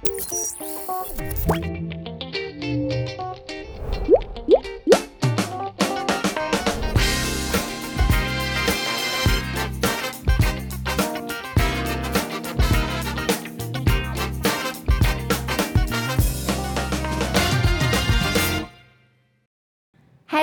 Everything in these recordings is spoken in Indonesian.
Hai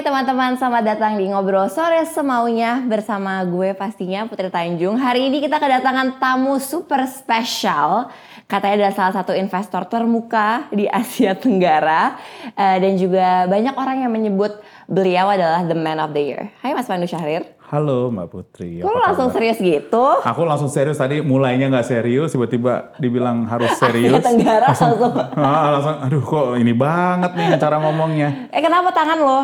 teman-teman, selamat datang di Ngobrol Sore Semaunya bersama gue pastinya Putri Tanjung. Hari ini kita kedatangan tamu super spesial. Katanya adalah salah satu investor termuka di Asia Tenggara. Eh, dan juga banyak orang yang menyebut beliau adalah the man of the year. Hai Mas Pandu Syahrir. Halo Mbak Putri. Kok langsung serius gitu? Aku langsung serius tadi mulainya nggak serius, tiba-tiba dibilang harus Asia serius. Tenggara langsung. Ah, langsung, aduh kok ini banget nih cara ngomongnya. Eh kenapa tangan lo?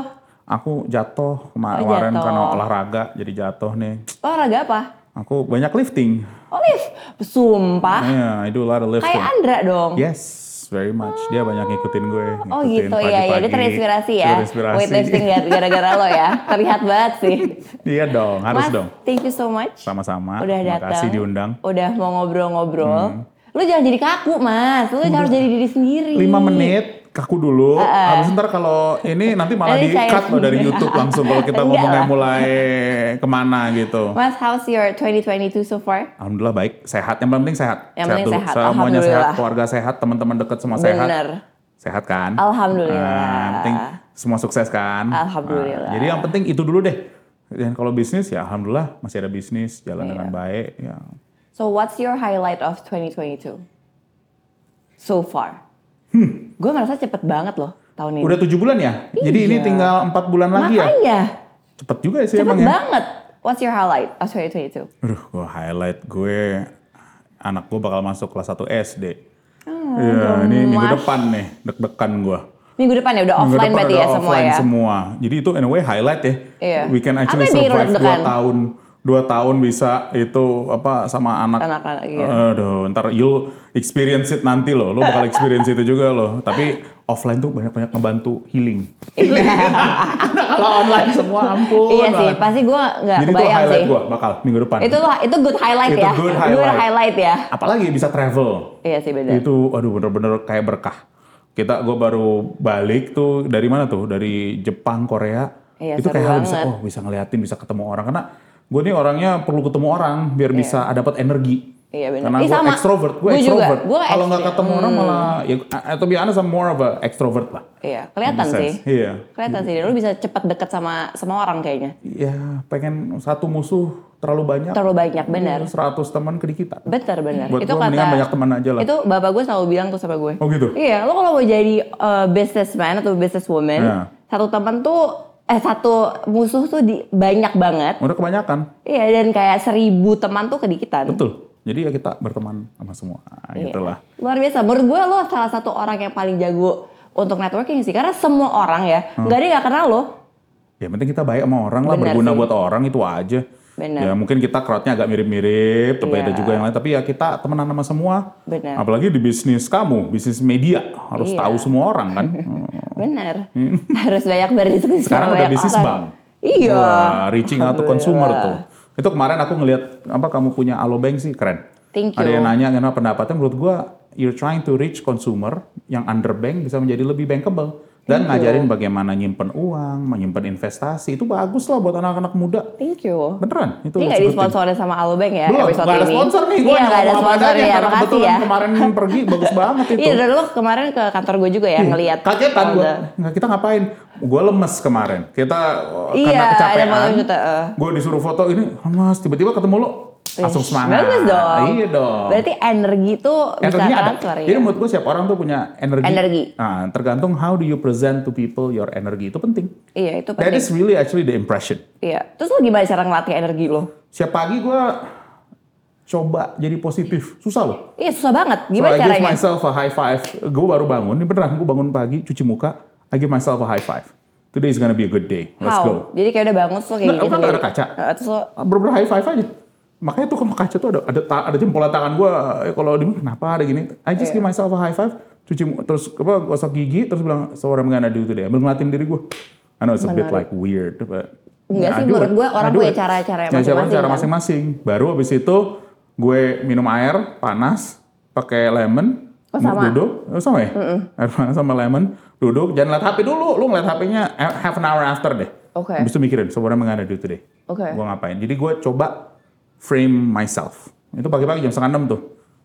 Aku jatuh Oh, kemarin jatuh. karena olahraga jadi jatuh nih. Olahraga apa? Aku banyak lifting. Olive. Sumpah. Iya, I do a lot of lifting. Kayak Andra dong. Yes, very much. Dia banyak ngikutin gue. Oh ngikutin gitu ya, ya dia terinspirasi ya. Terinspirasi. Weightlifting gar- gara-gara lo ya. Terlihat banget sih. Iya dong, harus Mas, dong. thank you so much. Sama-sama. Udah Terima datang. kasih diundang. Hmm. Udah mau ngobrol-ngobrol. Lu jangan jadi kaku, Mas. Lu harus jadi diri sendiri. 5 menit kaku dulu. Habis ntar kalau ini nanti malah di cut loh dari. YouTube langsung kalau kita ngomongnya mulai ke mana gitu. Mas, how's your 2022 so far? Alhamdulillah baik, sehat. Yang penting sehat. Yang sehat penting dulu. sehat, Semuanya sehat, keluarga sehat, teman-teman dekat semua sehat. Bener. Sehat kan? Alhamdulillah. Yang penting semua sukses kan? Alhamdulillah. Nah, jadi yang penting itu dulu deh. Dan kalau bisnis ya alhamdulillah masih ada bisnis jalan Iya. dengan baik. Ya. So, what's your highlight of 2022? So far. Gue merasa cepet banget loh tahun ini. Hmm. Udah tujuh bulan ya? Jadi ini Iya. tinggal empat bulan lagi ya? Makanya, Cepet juga sih cepet emang ya. banget. What's your highlight of 2022? Aduh, gue highlight gue anak gue bakal masuk kelas 1 SD. Oh, Iya, ini minggu depan nih, deg-degan gue. Minggu depan ya udah Minggu offline berarti ya semua offline ya? semua. Jadi itu in a way highlight ya. Iya. We can actually Apa survive lu 2 deg-degan? tahun. Dua tahun bisa itu apa sama anak. Anak-anak, iya. Aduh, ntar you'll experience it nanti loh. Lo bakal experience itu juga loh. Tapi offline tuh banyak-banyak ngebantu healing. Kalau online semua ampun. Iya sih, pasti gue nggak Jadi itu highlight sih. gue bakal minggu depan. Itu itu good highlight Itu ya. good highlight. ya. Apalagi bisa travel. Iya sih benar. Itu aduh bener-bener kayak berkah. Kita gue baru balik tuh dari mana tuh? Dari Jepang, Korea. Iya, itu seru kayak hal bisa oh bisa ngeliatin, bisa ketemu orang karena gue nih orangnya perlu ketemu orang biar bisa dapat energi. Iya, bener. Karena gue sama. extrovert, gue extrovert. Kalau nggak ketemu orang malah ya atau be honest I'm more of a extrovert lah. Iya, kelihatan sih. Iya. Kelihatan sih. Dan lu bisa cepat deket sama sama orang kayaknya. Ya pengen satu musuh terlalu banyak. Terlalu banyak, benar. 100 teman kedikitan. Bener bener. Buat itu kata banyak teman aja lah. itu bapak gue selalu bilang tuh sama gue. Oh gitu? Iya, lo kalau mau jadi uh, businessman atau businesswoman, Iya. satu teman tuh eh satu musuh tuh di, banyak banget. Udah kebanyakan. Iya, dan kayak seribu teman tuh kedikitan. Betul. Jadi ya kita berteman sama semua. Nah, Iya. Gitulah. Luar biasa. Menurut gue lo salah satu orang yang paling jago untuk networking sih. Karena semua orang ya, Hmm. nggak ada yang gak kenal lo. Ya penting kita baik sama orang lah, Benar berguna sih. buat orang itu aja. Benar. Ya mungkin kita crowdnya agak mirip-mirip, tapi Iya. ada juga yang lain. Tapi ya kita temenan sama semua. Benar. Apalagi di bisnis kamu, bisnis media. Harus Iya. tahu semua orang kan. Hmm. Bener. Harus banyak berdiskusi Sekarang udah bisnis orang. bank. Iya. Wah, reaching out to consumer tuh. Itu kemarin aku ngelihat apa kamu punya Alobank sih keren. Thank Ada you. yang nanya karena pendapatnya menurut gua you're trying to reach consumer yang underbank bisa menjadi lebih bankable dan ngajarin bagaimana nyimpen uang, menyimpan investasi itu bagus lah buat anak-anak muda. Thank you. Beneran itu. Ini nggak disponsorin sama Alobank ya Belum, episode ada sponsor nih, gue Iya nggak ada sponsor ya, karena makasih ya. kemarin pergi bagus banget itu. Iya, dan lo kemarin ke kantor gue juga ya ngelihat. Kagetan gue, kita ngapain? Gue lemes kemarin, kita oh, Iya, karena ada kecapean. kita, eh. Gue disuruh foto ini, "Ah, mas tiba-tiba ketemu lo, langsung Ih, semangat. Bagus dong. Iya dong. Berarti energi tuh bisa Energinya ada. transfer ya. Jadi menurut gue setiap orang tuh punya energi. Energi. Nah, tergantung how do you present to people your energy itu penting. Iya, itu That penting. is really actually the impression. Iya. Terus lo gimana cara ngelatih energi lo? Setiap pagi gue coba jadi positif, susah loh. Iya, susah banget. So Gimana I give caranya? myself a high five. Gue baru bangun, ini beneran gue bangun pagi, cuci muka, I give myself a high five. Today is gonna be a good day. Let's How? go. Jadi kayak udah bangun terus lo kayak Nggak, gini kan ada kaca. Terus lo Bener-bener high five aja. Makanya tuh kalau kaca tuh ada ada, ada jempolan tangan gue. Kalau di kenapa ada gini? I just Iya. give myself a high five. Cuci terus apa gosok gigi terus bilang so what I'm gonna do today. Ambil ngeliatin diri gue. I know it's a bit Menarik. like weird, but Enggak I sih, menurut gue orang punya it. cara-cara Ya, cara masing-masing kan. masing-masing. Baru abis itu gue minum air panas, pakai lemon, Oh, sama? Duduk, oh, sama ya? Air panas sama lemon, duduk, jangan lihat HP dulu. Lu ngeliat HP-nya half an hour after deh. Oke. Habis itu mikirin, I gonna do today? Oke. Gue ngapain? Jadi gue coba frame myself. Itu pagi-pagi jam setengah enam tuh.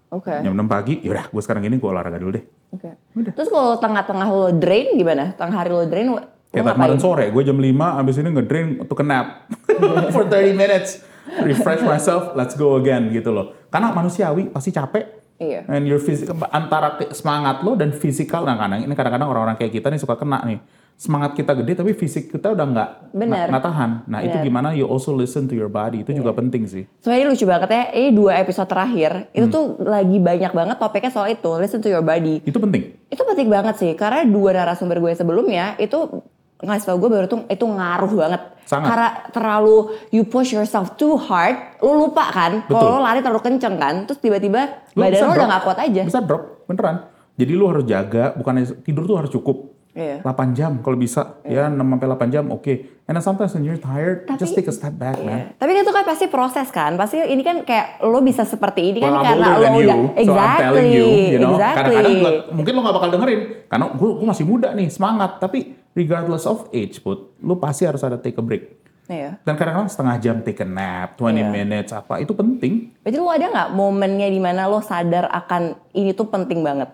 Oke. Jam 6 pagi, yaudah gue sekarang gini gue olahraga dulu deh. Oke. Terus kalau tengah-tengah lo drain gimana? Tengah hari lo drain, Kayak kemarin sore, gue jam 5 abis ini ngedrain untuk ke nap. For 30 minutes. Refresh myself, let's go again gitu loh. Karena manusiawi pasti capek. Iya. And your physical, antara semangat lo dan fisikal, nah kadang ini kadang-kadang orang-orang kayak kita nih suka kena nih. Semangat kita gede tapi fisik kita udah nggak Bener. nggak nggak tahan. Nah itu Bener. gimana you also listen to your body itu juga penting sih. Soalnya lucu banget ya, ini dua episode terakhir, itu tuh lagi banyak banget topiknya soal itu, listen to your body. Itu penting. Itu penting banget sih, karena dua narasumber gue sebelumnya, itu ngasih tau gue baru tuh itu ngaruh banget. Sangat. Karena terlalu you push yourself too hard, lu lupa kan, kalau lari terlalu kenceng kan, terus tiba-tiba Lu badan lo udah drop. gak kuat aja. Bisa drop, beneran. Jadi lu harus jaga, bukan tidur tuh harus cukup. Iya. 8 jam kalau bisa. Ya 6 sampai 8 jam oke. And then sometimes when you're tired, Tapi- just take a step back, man. Tapi kan itu kan pasti proses kan, pasti ini kan kayak lo bisa seperti ini kan Well, I'm karena lo you, udah so I'm exactly, telling you, you know. exactly. Kadang-kadang mungkin lo gak bakal dengerin, karena gue masih muda nih, semangat. Tapi regardless of age, put, lo pasti harus ada take a break. Iya. Dan kadang-kadang setengah jam take a nap, 20 Iya. minutes apa, itu penting. Berarti lo ada nggak momennya di mana lo sadar akan ini tuh penting banget?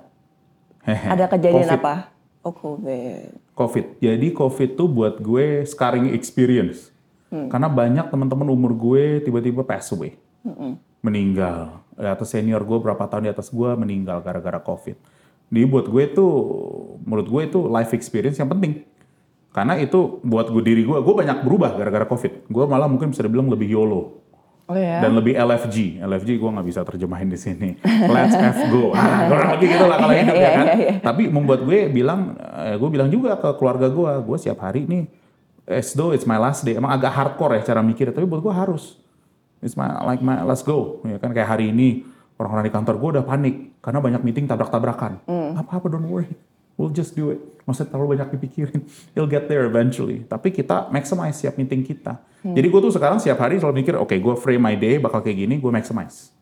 Ada kejadian Covid. apa? Oh COVID. COVID. Jadi COVID tuh buat gue scarring experience. Hmm. Karena banyak teman-teman umur gue tiba-tiba pass away. Meninggal. Ya, Atau senior gue berapa tahun di atas gue meninggal gara-gara COVID. Jadi buat gue tuh, menurut gue itu life experience yang penting. Karena itu buat gue diri gue, gue banyak berubah gara-gara COVID. Gue malah mungkin bisa dibilang lebih YOLO. Oh ya. dan lebih LFG. LFG gue nggak bisa terjemahin di sini. Let's F go. Kurang lebih gitu lah kalau hidup ya Iya, kan. iya, iya. Tapi membuat gue bilang, eh, gue bilang juga ke keluarga gue, gue siap hari nih, as though it's my last day. Emang agak hardcore ya cara mikir, tapi buat gue harus. It's my like my let's go. Ya kan kayak hari ini orang-orang di kantor gue udah panik karena banyak meeting tabrak-tabrakan. Hmm. Apa-apa don't worry. We'll just do it. Maksudnya terlalu banyak dipikirin. You'll get there eventually. Tapi kita maximize siap meeting kita. Hmm. Jadi gue tuh sekarang setiap hari selalu mikir, oke gue frame my day bakal kayak gini, gue maximize.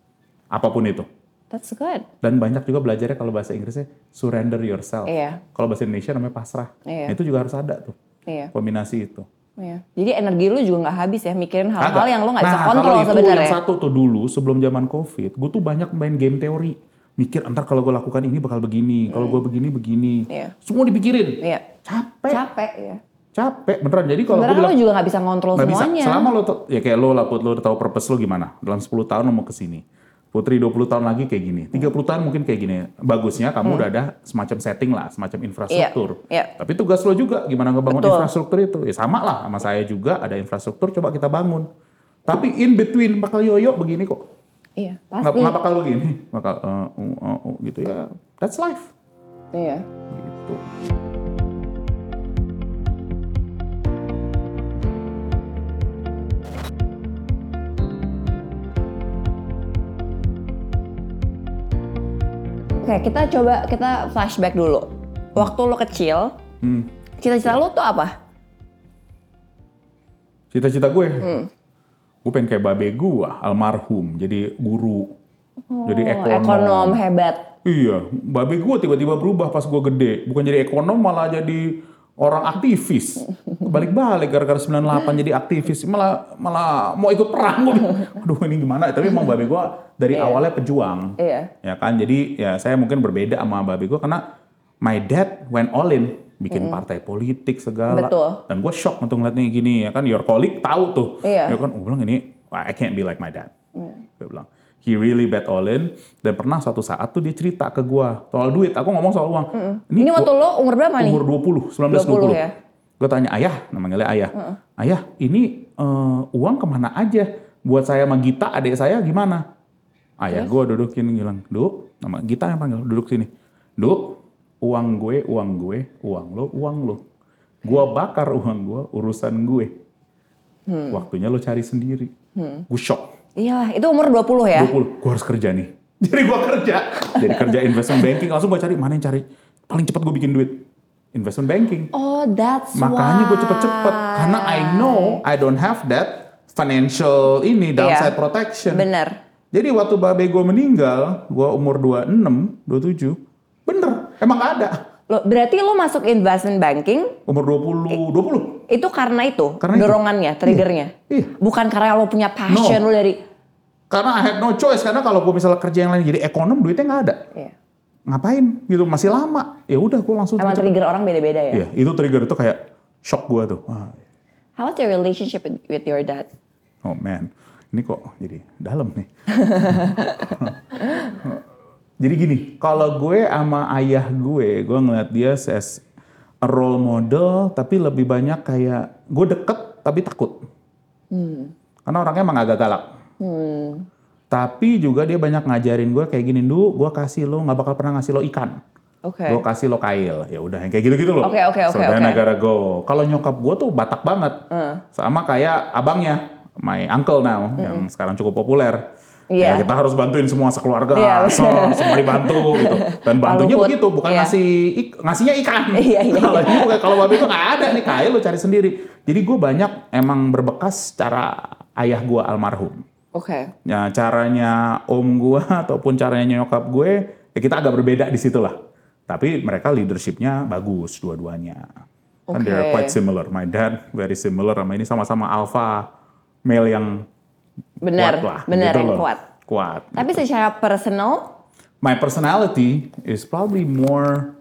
Apa pun itu. That's good. Dan banyak juga belajarnya kalau bahasa Inggrisnya surrender yourself. Iya. Kalau bahasa Indonesia namanya pasrah. Iya. Nah, itu juga harus ada tuh. Iya. Kombinasi itu. Iya. Jadi energi lu juga nggak habis ya mikirin hal-hal yang lu nggak bisa nah, kontrol kalau itu sebenarnya. yang satu tuh dulu sebelum zaman covid, gue tuh banyak main game teori. Mikir entar kalau gue lakukan ini bakal begini, kalau gue begini begini. Hmm. Iya. Semua dipikirin. Iya. Capek, Capek ya. capek beneran. Jadi kalau gue bilang lu juga nggak bisa ngontrol bisa. semuanya. Selama lo ya kayak lo lah, lo udah tahu purpose lo gimana. Dalam 10 tahun lo mau ke sini. Putri 20 tahun lagi kayak gini. 30 tahun mungkin kayak gini. Bagusnya kamu udah ada semacam setting lah, semacam infrastruktur. Hmm. Iya, iya. Tapi tugas lo juga gimana ngebangun Betul. infrastruktur itu. Ya sama lah sama saya juga ada infrastruktur coba kita bangun. Tapi in between bakal yoyo begini kok. Iya. Pasti. nggak bakal begini. Bakal uh, uh, uh, uh, gitu ya. That's life. Iya. Gitu. Oke, kita coba kita flashback dulu. Waktu lo kecil, Hmm. cita-cita lo tuh apa? Cita-cita gue, Hmm. Gue pengen kayak babe gue, almarhum, jadi guru, jadi Oh, ekonom. ekonom hebat. Iya, babe gue tiba-tiba berubah pas gue gede, bukan jadi ekonom malah jadi orang aktivis. Balik-balik gara-gara 98 jadi aktivis, malah malah mau ikut perang. Gua bilang, Aduh ini gimana? Tapi emang babe gue dari awalnya pejuang. Iya. Ya kan, jadi ya saya mungkin berbeda sama babe gue karena my dad went all in bikin partai politik segala. Betul. Dan gue shock untuk ngeliatnya gini ya kan, your colleague tahu tuh. Iya. Ya kan, gue bilang ini, "Wah, I can't be like my dad. Gue bilang, he really bet all in. Dan pernah suatu saat tuh dia cerita ke gue soal duit. Aku ngomong soal uang. Ini waktu lo umur berapa nih? umur 20, 19 20. 20 ya? Gue tanya ayah, namanya ayah. Ayah, ini eh, uang ke mana aja? Buat saya sama Gita, adik saya gimana? Ayah gue dudukin bilang, Duk, nama Gita yang panggil, duduk sini. Duk, uang gue, uang gue, uang lo, uang lo. Gua bakar uang gue, urusan gue. Waktunya lo cari sendiri. Gue shock. Iya, itu umur 20 ya? 20, gue harus kerja nih. Jadi gue kerja. Jadi kerja investment banking, langsung gue cari mana yang cari. Paling cepat gue bikin duit. Investment banking. Oh, that's Makanya gue cepet-cepet. Karena I know I don't have that financial ini, downside Iya. protection. Bener. Jadi waktu babe gue meninggal, gue umur 26, 27, Bener, emang gak ada. Lo, berarti lo masuk investment banking Umur 20, 20. itu karena itu Karena itu. dorongannya, triggernya. Iya. Bukan karena lo punya passion No. lo dari Karena I had no choice, karena kalau gue misalnya kerja yang lain jadi ekonom, duitnya nggak ada. Iya. Ngapain gitu, masih lama. Ya udah gue langsung Emang trigger orang beda-beda ya. Iya, itu trigger itu kayak shock gue tuh. Wah, How was your relationship with, with your dad? oh man, ini kok jadi dalam nih. jadi gini, kalau gue sama ayah gue, gue ngeliat dia as a role model, tapi lebih banyak kayak gue deket tapi takut. Karena orangnya emang agak galak. Hmm. Tapi juga dia banyak ngajarin gue kayak gini, du, gue kasih lo nggak bakal pernah ngasih lo ikan. Oke. Gue kasih lo kail, ya udah yang kayak gitu-gitu loh. Oke, oke, oke, So then oke. I gotta go. Kalau nyokap gue tuh Batak banget, sama kayak abangnya, my uncle now, yang sekarang cukup populer. Iya. Ya, kita harus bantuin semua sekeluarga, Iya, so, semua dibantu gitu. Dan bantunya Luhut. begitu, bukan Iya. ngasih ik- ngasihnya ikan. Iya, iya, kalau ini bukan- kalau babi itu nggak ada nih, kail lo cari sendiri. Jadi gue banyak emang berbekas cara ayah gue almarhum. Oke. Ya caranya om gue ataupun caranya nyokap gue, ya kita agak berbeda di situ lah. Tapi mereka leadershipnya bagus dua-duanya. Kan Oke. they're quite similar. My dad very similar sama ini sama-sama alpha male yang Benar, kuat lah. benar gitu yang loh. kuat. Kuat. Tapi secara personal, My personality is probably more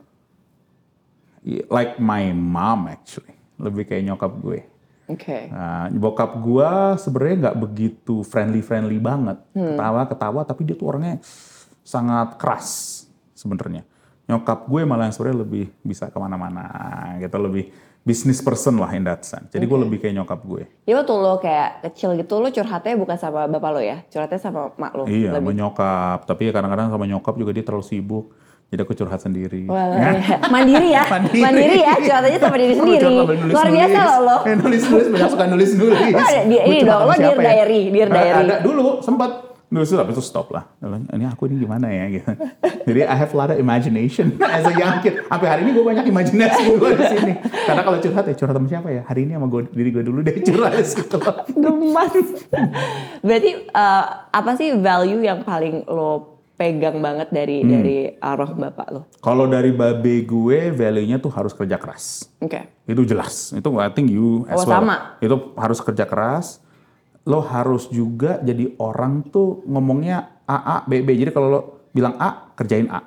like my mom actually. Lebih kayak nyokap gue. oke. Nah, bokap gua sebenarnya nggak begitu friendly friendly banget, ketawa ketawa, tapi dia tuh orangnya sangat keras sebenarnya. Nyokap gue malah yang sebenarnya lebih bisa ke mana-mana, gitu lebih business person lah in that sense. Jadi gue lebih kayak nyokap gue. Jadi waktu lo kayak kecil gitu, lo curhatnya bukan sama bapak lo ya? Curhatnya sama mak lo? iya, sama lebih. nyokap. Tapi ya kadang-kadang sama nyokap juga dia terlalu sibuk. Jadi aku curhat sendiri. Wah, Ya. mandiri ya, Mandiri. mandiri ya, curhatannya sama diri sendiri. Nulis-nulis. Luar biasa loh lo. Eh, nulis-nulis, banyak suka nulis-nulis. Ada ini dong, sama lo dear ya? diary, dear diary. Ada dulu, sempat. Nulis tapi itu stop lah. Ini aku ini gimana ya gitu. Jadi I have a lot of imagination as a young kid. Sampai hari ini gue banyak imajinasi gue di sini. Karena kalau curhat ya curhat sama siapa ya? Hari ini sama gue, diri gue dulu deh curhat gitu loh. Gemas. Berarti eh, apa sih value yang paling lo pegang banget dari Hmm. dari arwah bapak lo? Kalau dari babe gue, value-nya tuh harus kerja keras. Oke. Itu jelas. Itu I think you as Oh, well. sama. Itu harus kerja keras. Lo harus juga jadi orang tuh ngomongnya A, A, B, B. Jadi kalau lo bilang A, kerjain A.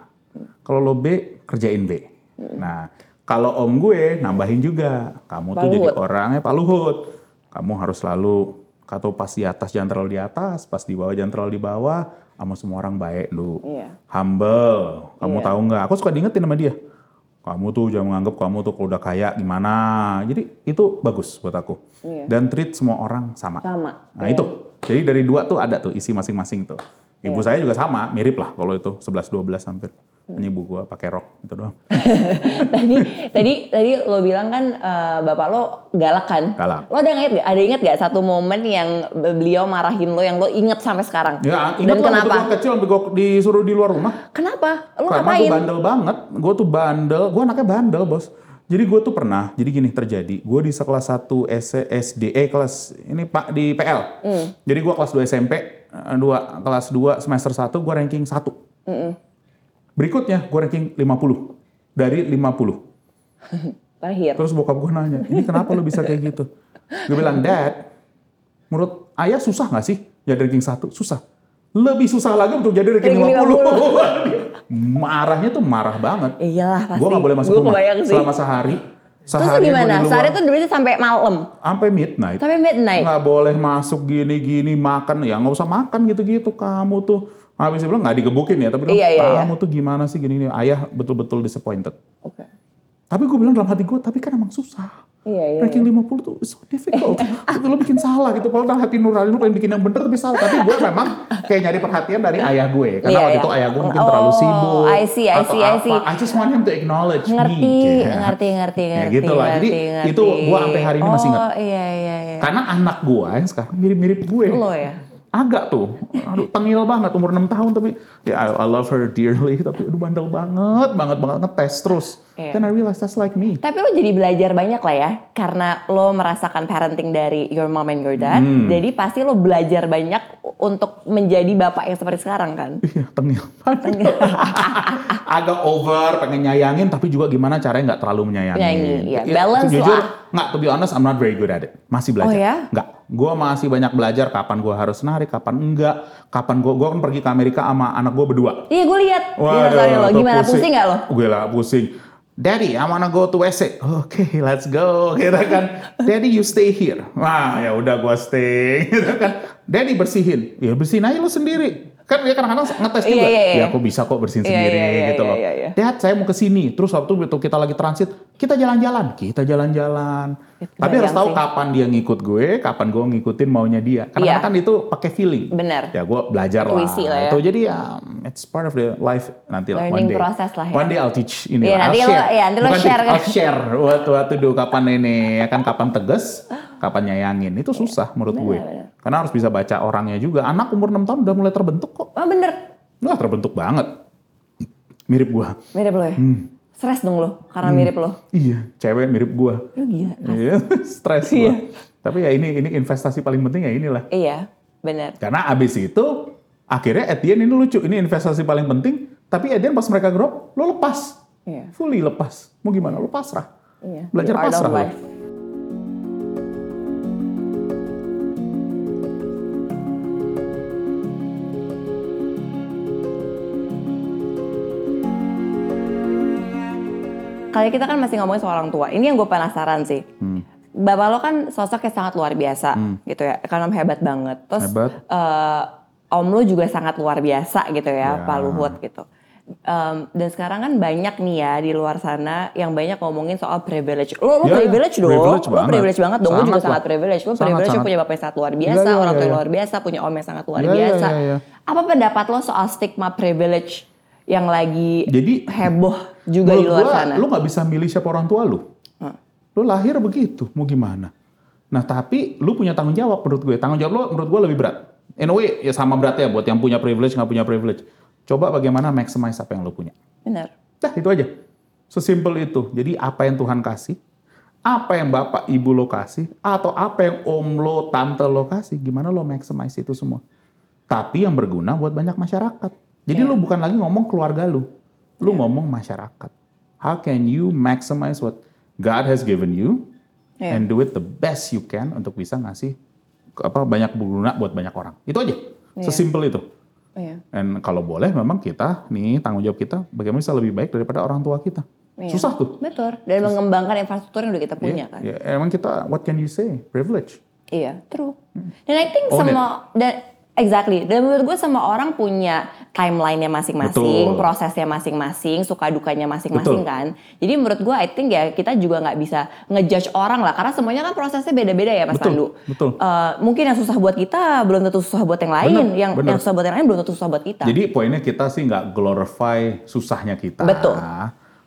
Kalau lo B, kerjain B. Nah, kalau om gue nambahin juga. Kamu Pak tuh jadi Luhut. orangnya Pak Luhut. Kamu harus selalu, kata pas di atas jangan terlalu di atas, pas di bawah jangan terlalu di bawah. Sama semua orang baik lu. Iya. Humble. Kamu Iya. tahu nggak? Aku suka diingetin sama dia. Kamu tuh jangan menganggap kamu tuh kalau udah kaya gimana. Jadi itu bagus buat aku. Iya. Dan treat semua orang sama. Sama. Nah itu. Jadi dari dua tuh ada tuh isi masing-masing tuh. Ibu Iya. saya juga sama, mirip lah kalau itu 11-12 hampir. Hanya ibu gua pakai rok itu doang. tadi tadi tadi lo bilang kan eh, bapak lo galak kan? Galak. Lo ada inget gak? Ada inget gak satu momen yang beliau marahin lo yang lo inget sampai sekarang? Ya, Dan lah waktu kenapa? gua kecil sampai gua disuruh di luar rumah. Kenapa? Lo Karena ngapain? gue bandel banget, gue tuh bandel, gue anaknya bandel bos. Jadi gue tuh pernah, jadi gini terjadi, gue di sekelas 1 S- SD, eh kelas ini pak di PL. Hmm. Jadi gue kelas 2 SMP, eh, dua, kelas 2 semester 1 gue ranking 1. Hmm. Berikutnya gue ranking 50 dari 50. Lahir. Terus bokap gue nanya, ini kenapa lu bisa kayak gitu? Gue bilang, Dad, menurut ayah susah gak sih jadi ranking 1? Susah. Lebih susah lagi untuk jadi ranking Ranking 50. Marahnya tuh marah banget. Iyalah pasti. Gue gak boleh masuk Gua rumah selama sehari. Terus Sehari gua gimana? Sehari tuh berarti sampai malam, sampai midnight. sampai midnight. Nggak boleh masuk gini-gini makan ya nggak usah makan gitu-gitu kamu tuh. Habis itu bilang nggak digebukin ya, tapi bilang, Iya, iya, kamu tuh gimana sih gini-gini. Ayah betul-betul disappointed. Oke. Tapi gue bilang dalam hati gue, tapi kan emang susah. Iya iya. Ranking 50 tuh so difficult. Tapi lo bikin salah gitu. Kalau dalam hati nurani lo pengen bikin yang bener tapi salah. Tapi gue memang kayak nyari perhatian dari ayah gue. Karena Iya, waktu iya. itu ayah gue mungkin Oh, terlalu sibuk. I see, I see, I apa. see. I just want him to acknowledge Ngerti, me. Ya. ngerti, ngerti, Ya ngerti. gitu lah. Jadi ngerti, itu gua sampai hari ini masih ingat. Oh iya iya iya. Karena anak gue yang sekarang mirip-mirip gue. Lo ya. Agak tuh, aduh tengil banget umur 6 tahun tapi ya I, I love her dearly tapi aduh bandel banget, banget banget ngetes terus. Iya. Then I realize that's like me. Tapi lo jadi belajar banyak lah ya, karena lo merasakan parenting dari your mom and your dad. Hmm. Jadi pasti lo belajar banyak untuk menjadi bapak yang seperti sekarang kan? Iya, tengil. Agak over, pengen nyayangin, tapi juga gimana caranya nggak terlalu menyayangi. Menyayangi, iya. Ya, Balance Jujur, lah. nggak, to be honest, I'm not very good at it. Masih belajar. Oh, ya? Nggak. Gue masih banyak belajar kapan gue harus narik, kapan enggak. Kapan gue, gue kan pergi ke Amerika sama anak gue berdua. Iya gue lihat lo. tuh Gimana pusing nggak lo? Gue lah pusing. Daddy, I wanna go to WC. Oke, let's go. Gitu kan. Daddy, you stay here. Wah, ya udah gue stay. Gitu kan. Daddy bersihin. Ya bersihin aja lo sendiri. Kan dia kadang-kadang ngetes juga. Iya, iya, iya. Ya aku bisa kok bersihin Iya, sendiri iya, iya, gitu loh. iya, iya. Dad, saya mau ke sini. Terus waktu itu kita lagi transit, kita jalan-jalan. Kita jalan-jalan. Tapi harus tahu sih. kapan dia ngikut gue, kapan gue ngikutin maunya dia. Karena Iya. kan itu pakai feeling. Bener. Ya gue belajar lah. Intuisi lah ya. Itu jadi ya it's part of the life nanti lah one Learning day. process lah ya. One day I'll teach ini. Iya, lah. nanti I'll lo- share. iya, nanti lo Bukan share teach, kan. I'll share waktu waktu dulu kapan ini ya kan kapan tegas, kapan nyayangin. Itu susah menurut gue. bener. Karena harus bisa baca orangnya juga. Anak umur 6 tahun udah mulai terbentuk kok. Oh bener. Wah, terbentuk banget. Mirip gua. Mirip lo ya? Hmm. Stres dong lo karena mirip lo. Iya, cewek mirip gua. Lo gila. Iya, stres Iya. gua. Tapi ya ini ini investasi paling penting ya inilah. Iya, bener. Karena abis itu akhirnya at the end ini lucu. Ini investasi paling penting. Tapi at the end pas mereka grow lo lepas. Iya. Fully lepas. Mau gimana? Lo pasrah. Iya. Belajar pasrah lo. Kali kita kan masih ngomongin soal orang tua. Ini yang gue penasaran sih. Hmm. Bapak lo kan sosok yang sangat luar biasa gitu ya. Ekonom hebat banget. Terus Hebat. eh, om lo juga sangat luar biasa gitu ya, Ya. Pak Luhut gitu. Em, dan sekarang kan banyak nih ya di luar sana yang banyak ngomongin soal privilege. Lo, lo Ya, ya. privilege dong, Privilege lo banget. privilege banget dong. Lo juga Sangat lah. sangat privilege. Lo Sangat, privilege, sangat. punya bapak yang sangat luar biasa, Iya, iya, orang tua iya, yang iya. luar biasa, punya om yang sangat luar Iya, iya, biasa. iya, iya. Apa pendapat lo soal stigma privilege yang lagi Jadi heboh juga di menurut luar gua, sana? Lo nggak bisa milih siapa orang tua. Hmm. Lo lahir begitu. Mau gimana? Nah tapi lo punya tanggung jawab menurut gue. Tanggung jawab lo menurut gue lebih berat. In a way ya sama beratnya buat yang punya privilege nggak punya privilege. Coba bagaimana maximize apa yang lo punya. Bener. Dah itu aja. Sesimpel itu. Jadi apa yang Tuhan kasih, apa yang bapak ibu lo kasih, atau apa yang om lo, tante lo kasih, gimana lo maximize itu semua. Tapi yang berguna buat banyak masyarakat. Jadi Iya. lo bukan lagi ngomong keluarga lo, lo ngomong masyarakat. How can you maximize what God has given you Iya. and do it the best you can untuk bisa ngasih apa banyak berguna buat banyak orang. Itu aja. Iya. Sesimpel itu. Iya. Dan kalau boleh memang kita nih tanggung jawab kita bagaimana bisa lebih baik daripada orang tua kita. Iya. Susah tuh. Betul. Dan mengembangkan infrastruktur yang udah kita punya kan. Ya, emang kita what can you say? Privilege. Iya, true. Dan I think Own it. semua dan exactly. Dan menurut gue semua orang punya timelinenya masing-masing, Betul. prosesnya masing-masing, suka dukanya masing-masing Betul. kan. Jadi menurut gue I think ya kita juga nggak bisa ngejudge orang lah karena semuanya kan prosesnya beda-beda ya Mas Betul, Pandu. betul. Eh, mungkin yang susah buat kita belum tentu susah buat yang lain, Bener, yang bener. yang susah buat yang lain belum tentu susah buat kita. Jadi poinnya kita sih nggak glorify susahnya kita. Betul.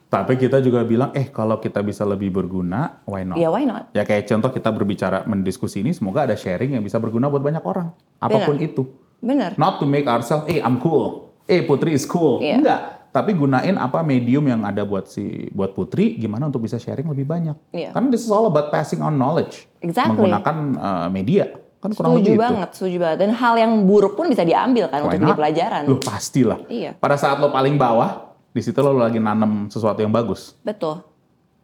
Tapi kita juga bilang, eh kalau kita bisa lebih berguna, why not? ya why not? Ya kayak contoh kita berbicara mendiskusi ini, semoga ada sharing yang bisa berguna buat banyak orang. Apa pun itu. Bener. Not to make ourselves, eh I'm cool, eh Putri is cool. Iya. Enggak. Tapi gunain apa medium yang ada buat si buat Putri, gimana untuk bisa sharing lebih banyak. Iya. Karena this is all about passing on knowledge. Exactly. Menggunakan uh, media. Kan kurang Setuju lebih itu. banget, setuju banget. Dan hal yang buruk pun bisa diambil kan Why untuk jadi not? pelajaran. Loh pastilah. Iya. Pada saat lo paling bawah, di situ lo lagi nanam sesuatu yang bagus. Betul.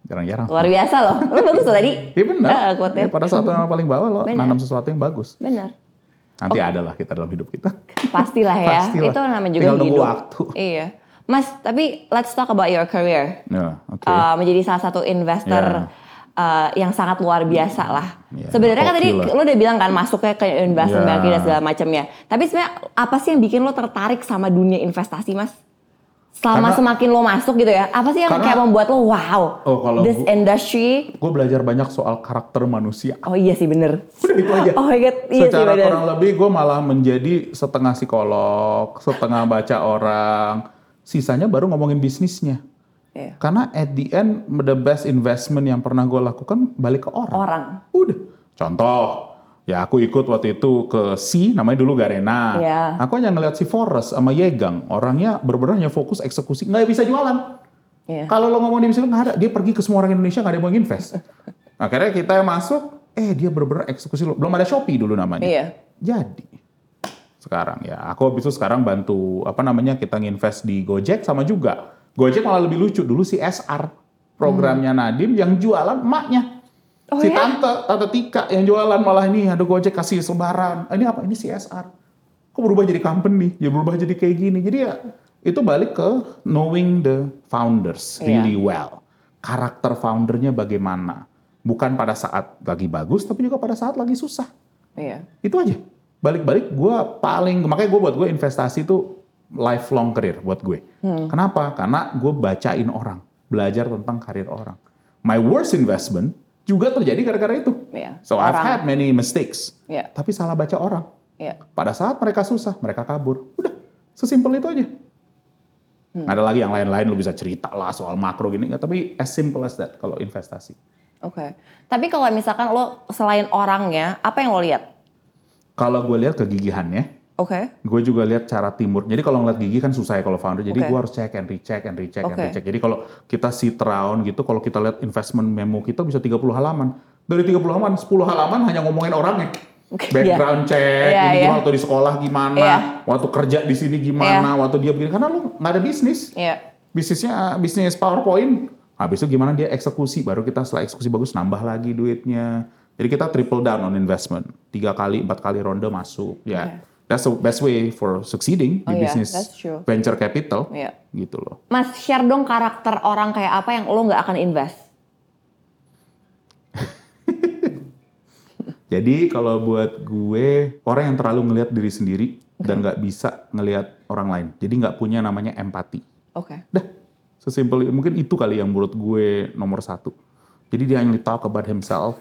Jarang-jarang. Luar biasa loh. Lu bagus loh tadi. Iya benar. Quote-nya. Ya, pada saat lo paling bawah lo Benar. nanam sesuatu yang bagus. Bener. Nanti ada lah kita dalam hidup kita. Pastilah ya. Pastilah. Itu namanya juga Tinggal hidup. waktu. Iya. Mas, tapi let's talk about your career. Ya, oke. Uh, menjadi salah satu investor uh, yang sangat luar biasa lah. Ya, Sebenarnya kan tadi lo udah bilang kan masuknya ke investment Ya. banking dan segala macamnya. Tapi sebenarnya apa sih yang bikin lo tertarik sama dunia investasi, Mas? Selama Karena- semakin lo masuk gitu ya, apa sih yang Karena- kayak membuat lo wow, Oh, kalau this gua- industry, Gue belajar banyak soal karakter manusia. oh iya sih bener. Udah itu aja. Oh my god, iya sih Secara bener. kurang lebih gue malah menjadi setengah psikolog, setengah baca orang, sisanya baru ngomongin bisnisnya. Iya. Karena at the end the best investment yang pernah gue lakukan balik ke orang. Orang. Udah. Contoh, ya aku ikut waktu itu ke C, namanya dulu Garena. Iya. Aku hanya ngeliat si Forrest sama Yegang, orangnya bener-bener hanya fokus eksekusi, nggak bisa jualan. Iya. Kalau lo ngomong di bisnis nggak ada, dia pergi ke semua orang Indonesia nggak ada yang mau invest. Akhirnya kita yang masuk, eh dia bener-bener eksekusi lo. Belum ada Shopee dulu namanya. Iya. Jadi sekarang ya. Aku habis itu sekarang bantu apa namanya kita nginvest di Gojek sama juga. Gojek malah lebih lucu dulu si SR programnya Nadim yang jualan emaknya. Oh si ya? tante, tante Tika yang jualan malah ini ada Gojek kasih selebaran. Ini apa? Ini CSR. Kok berubah jadi company? Ya berubah jadi kayak gini. Jadi ya itu balik ke knowing the founders Iya. really well. Karakter foundernya bagaimana? Bukan pada saat lagi bagus, tapi juga pada saat lagi susah. Iya. Itu aja. Balik-balik gue paling, makanya gue buat gue investasi itu lifelong career buat gue. Hmm. Kenapa? Karena gue bacain orang, belajar tentang karir orang. My worst investment juga terjadi gara-gara itu. Iya. So I've Orang. had many mistakes. Iya. Tapi salah baca orang. Iya. Pada saat mereka susah, mereka kabur. Udah, sesimpel itu aja. Hmm. Ada lagi yang lain-lain lu bisa cerita lah soal makro gini, nggak, tapi as simple as that kalau investasi. Oke. Tapi kalau misalkan lo selain orangnya, apa yang lo lihat? Kalau gue lihat kegigihannya, Oke. gue juga lihat cara timur. Jadi kalau ngeliat gigi kan susah ya kalau founder. Jadi Oke. gue harus check and recheck and recheck and Oke. recheck. Jadi kalau kita sit round gitu, kalau kita lihat investment memo kita bisa 30 halaman. Dari 30 halaman, 10 halaman hanya ngomongin orangnya. Oke, Background check, Iya, ini iya. gimana, waktu di sekolah gimana, Iya. waktu kerja di sini gimana, waktu dia begini. Karena lu nggak ada bisnis. Iya. Bisnisnya bisnis PowerPoint. Habis itu gimana dia eksekusi, baru kita setelah eksekusi bagus nambah lagi duitnya. Jadi kita triple down on investment. Tiga kali, empat kali ronde masuk. Ya, that's the best way for succeeding Oh di iya, bisnis venture capital. Iya. Gitu loh. Mas, share dong karakter orang kayak apa yang lo nggak akan invest? Jadi kalau buat gue, orang yang terlalu ngelihat diri sendiri dan nggak bisa ngelihat orang lain. Jadi nggak punya namanya empati. Oke. Dah, sesimpel mungkin itu kali yang menurut gue nomor satu. Jadi dia only talk about himself,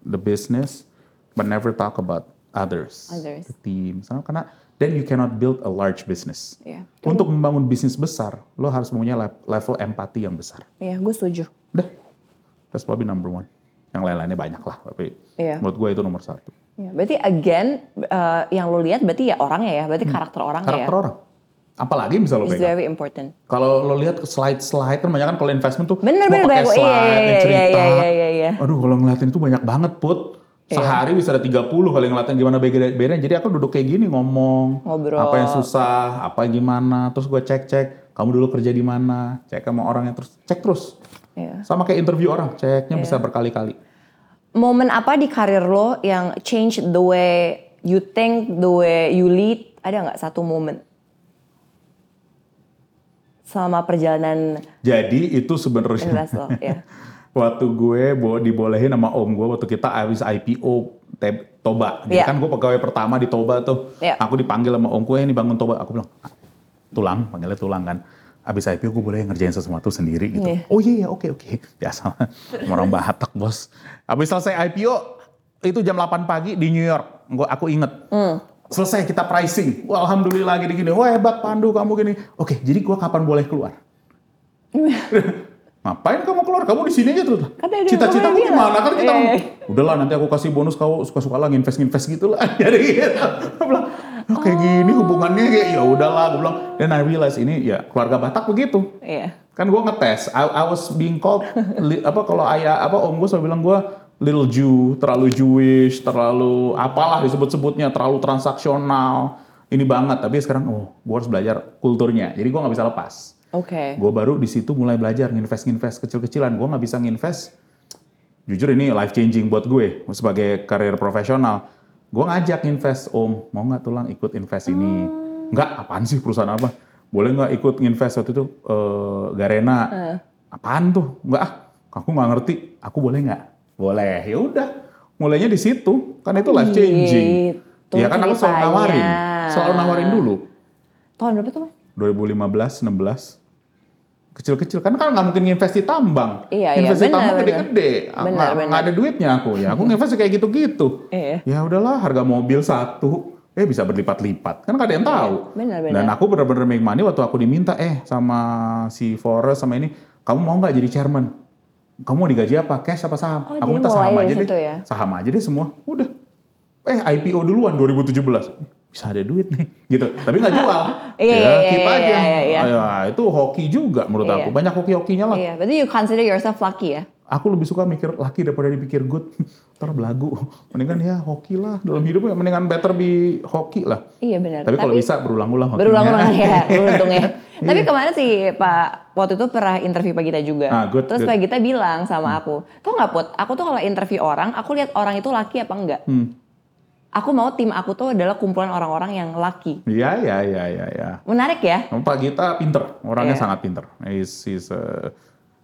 the business, but never talk about others, Others. the team. Sama karena then you cannot build a large business. Iya. Untuk membangun bisnis besar, lo harus mempunyai le- level empati yang besar. Iya, gue setuju. Dah, that's probably number one. Yang lain-lainnya banyak lah, tapi Iya. menurut gue itu nomor satu. Iya, berarti again eh, yang lo lihat berarti ya orangnya ya, berarti karakter orangnya Hmm. Karakter ya. orang. Apalagi bisa lo pegang. very important. Kalau lo lihat ke slide-slide kan banyak kan kalau investment tuh Bener, mau bener, pakai banyak. Iya, slide, iya, iya, cerita. iya, iya, iya, iya. Aduh kalau ngeliatin itu banyak banget put. Sehari bisa ada 30 kali ngeliatin gimana beda Jadi aku duduk kayak gini ngomong. Ngobrol. Apa yang susah, apa yang gimana. Terus gue cek-cek. Kamu dulu kerja di mana. Cek sama orang yang terus. Cek terus. Iya. Sama kayak interview orang. Ceknya bisa berkali-kali. Momen apa di karir lo yang change the way you think, the way you lead? Ada nggak satu momen? Selama perjalanan Jadi itu sebenarnya lo, ya. waktu gue bo- dibolehin sama om gue waktu kita habis IPO Toba. Jadi Iya. kan gue pegawai pertama di Toba tuh. Iya. Aku dipanggil sama om gue ini bangun Toba. Aku bilang "Ah, tulang, panggilnya tulang kan. Habis IPO gue boleh ngerjain sesuatu sendiri gitu. Iya. Oh iya iya oke oke. Biasa sama orang Batak bos. Habis selesai IPO itu jam 8 pagi di New York. Gue aku inget. Hmm. Selesai kita pricing. Wah, alhamdulillah gini-gini. Wah hebat Pandu kamu gini. Oke, jadi gue kapan boleh keluar? Ngapain kamu keluar? Kamu di sini aja terus. Cita-citamu ngomongin dia gimana? Kan kita iya. udahlah nanti aku kasih bonus kau suka-suka lah nginvest-nginvest gitu lah. Jadi gitu. Aku bilang, oh, kayak gini hubungannya kayak ya udahlah. Gue bilang, dan I realize ini ya keluarga Batak begitu. Iya. Kan gue ngetes. I, I was being called li- apa kalau ayah apa om gue selalu bilang gue little Jew, terlalu Jewish, terlalu apalah disebut-sebutnya, terlalu transaksional. Ini banget. Tapi sekarang oh, gue harus belajar kulturnya. Jadi gue nggak bisa lepas. Oke. Gue baru di situ mulai belajar nginvest-nginvest kecil-kecilan. Gue nggak bisa nginvest. Jujur ini life changing buat gue sebagai karir profesional. Gue ngajak invest, om mau nggak tulang ikut invest ini? Nggak, apaan sih perusahaan apa? Boleh nggak ikut nginvest waktu itu eh, Garena? Apaan tuh? Nggak, ah, aku nggak ngerti. Aku boleh nggak? Boleh. Ya udah. Mulainya di situ. Kan itu life changing. Gitu ya kan aku selalu nawarin. Selalu nawarin dulu. Tahun berapa tuh? Mas? 2015, 16 kecil-kecil. Kan kan nggak mungkin invest di tambang. Iya, iya, invest di benar, tambang gede-gede. Ah, nggak ada duitnya aku. Ya aku invest kayak gitu-gitu. Iya. ya udahlah harga mobil satu. Eh bisa berlipat-lipat. Kan nggak ada yang tahu. Benar, benar. dan aku benar-benar make money waktu aku diminta eh sama si Forrest sama ini kamu mau nggak jadi chairman? Kamu mau digaji apa? Cash apa saham? Oh, aku minta saham aja deh. ya? saham aja deh semua. Udah. Eh IPO duluan 2017 bisa ada duit nih gitu tapi nggak jual Iya, ya iya, keep iya, aja iya, iya. Ya, itu hoki juga menurut Iya. aku banyak hoki-hokinya lah Iya, berarti you consider yourself lucky ya? Aku lebih suka mikir laki daripada dipikir good. Ntar belagu. Mendingan ya hoki lah. Dalam hidup ya mendingan better be hoki lah. Iya benar. Tapi, kalau bisa berulang-ulang hokinya. berulang-ulang ya beruntungnya. Iya. Tapi kemarin sih Pak waktu itu pernah interview Pak Gita juga. Ah, good, Terus good. Pak Gita bilang sama aku, tau nggak Put? Aku tuh kalau interview orang, aku lihat orang itu laki apa enggak. Hmm. Aku mau tim aku tuh adalah kumpulan orang-orang yang laki. Iya, iya, iya, iya. Ya. Menarik ya? Pak Gita pinter. Orangnya Iya. sangat pinter. He's, he's a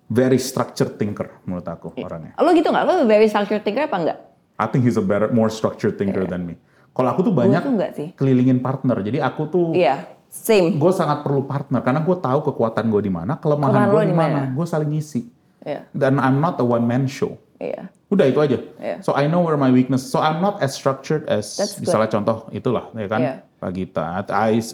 very structured thinker menurut aku orangnya. Lo gitu nggak? Lo very structured thinker apa enggak? I think he's a better, more structured thinker than me. Kalau aku tuh banyak tuh sih. kelilingin partner. Jadi aku tuh Iya, same. gue sangat perlu partner karena gue tahu kekuatan gue di mana, kelemahan Kelemahan gue di mana. Gue saling ngisi. Iya, Dan I'm not a one man show. iya. Udah itu aja. Iya. So I know where my weakness. So I'm not as structured as That's good. misalnya contoh itulah, ya kan? Iya. Pak Gita. I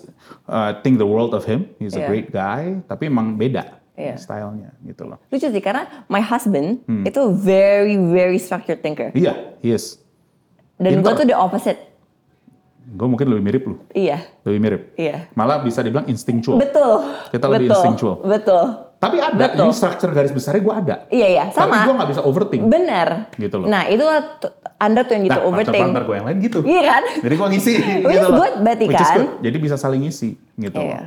uh, think the world of him. He's a Iya. great guy. Tapi emang beda Iya. stylenya gitu loh. Lucu sih karena my husband Hmm. itu very very structured thinker. Iya, he is. Dan gue tuh the opposite. Gue mungkin lebih mirip lu. Iya, Lebih mirip. iya. Malah bisa dibilang instinctual. Betul. Kita lebih betul, instinctual. Betul. Tapi ada, Betul. jadi structure garis besarnya gue ada. Iya iya, Tapi sama. gue gak bisa overthink. Bener. Gitu loh. Nah itu anda tuh yang gitu nah, overthink. partner-partner gue yang lain gitu. Iya kan? Jadi gue ngisi gitu loh. good berarti kan? good. Jadi bisa saling ngisi gitu loh. Iya.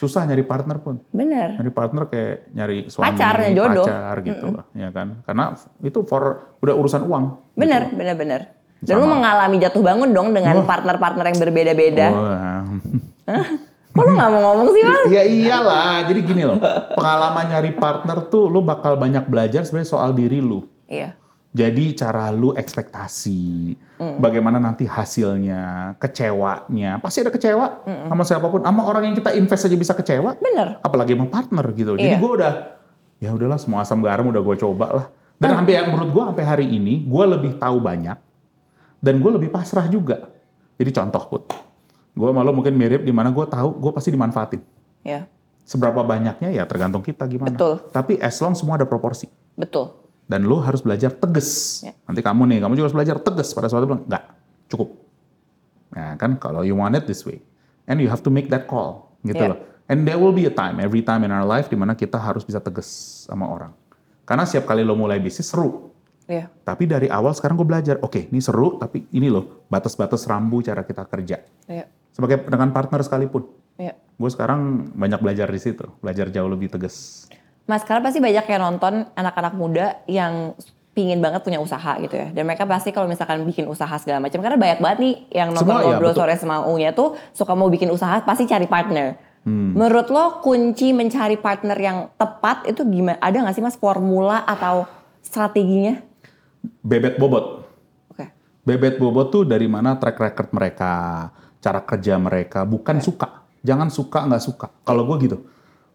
Susah nyari partner pun. Bener. Nyari partner kayak nyari suami, Pacar, nyari jodoh. pacar gitu loh. Ya kan? Karena itu for udah urusan uang. Bener, gitu loh. bener, bener. Dan lu mengalami jatuh bangun dong dengan partner-partner yang berbeda-beda. Wah. Kok lu gak mau ngomong sih mas? ya iyalah. Jadi gini loh. Pengalaman nyari partner tuh lu bakal banyak belajar sebenarnya soal diri lu. Iya. Jadi cara lu ekspektasi, bagaimana nanti hasilnya, kecewanya, pasti ada kecewa sama siapa pun, sama orang yang kita invest aja bisa kecewa, Bener. apalagi sama partner gitu. Jadi Iya. gue udah, ya udahlah semua asam garam udah gue coba lah. Dan sampai yang menurut gue sampai hari ini, gue lebih tahu banyak dan gue lebih pasrah juga. Jadi contoh put, gue malu mungkin mirip di mana gue tahu gue pasti dimanfaatin. Iya. Seberapa banyaknya ya tergantung kita gimana. Betul. Tapi as long semua ada proporsi Betul. dan lu harus belajar tegas. Ya. Nanti kamu nih, kamu juga harus belajar tegas pada suatu bilang enggak, cukup. Nah, kan kalau you want it this way. And you have to make that call, gitu Ya. loh. And there will be a time, every time in our life di mana kita harus bisa tegas sama orang. Karena setiap kali lo mulai bisnis seru. Iya. Tapi dari awal sekarang gue belajar, oke ini seru, tapi ini loh batas-batas rambu cara kita kerja. Iya. Sebagai dengan partner sekalipun. Iya. Gue sekarang banyak belajar di situ, belajar jauh lebih tegas. Mas, sekarang pasti banyak yang nonton anak-anak muda yang pingin banget punya usaha gitu ya. Dan mereka pasti kalau misalkan bikin usaha segala macam. Karena banyak banget nih yang nonton Semua ya, ngobrol betul. sore semaunya tuh suka mau bikin usaha pasti cari partner. Hmm. Menurut lo kunci mencari partner yang tepat itu gimana? Ada nggak sih mas formula atau strateginya? Bebet bobot. Oke. Bebet bobot tuh dari mana track record mereka, cara kerja mereka, bukan suka. Jangan suka nggak suka. Kalau gue gitu,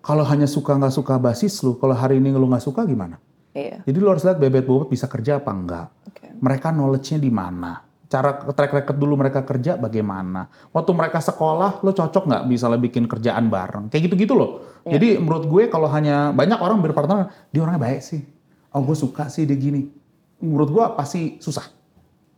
kalau hanya suka nggak suka basis lu, kalau hari ini lu nggak suka gimana? Iya. Jadi lu harus lihat bebet bobot bisa kerja apa enggak. Oke. Mereka knowledge-nya di mana? Cara track record dulu mereka kerja bagaimana? Waktu mereka sekolah, lo cocok nggak misalnya bikin kerjaan bareng? Kayak gitu-gitu loh. Iya. Jadi menurut gue kalau hanya banyak orang berpartner, dia orangnya baik sih. Oh gue suka sih dia gini. Menurut gue pasti susah.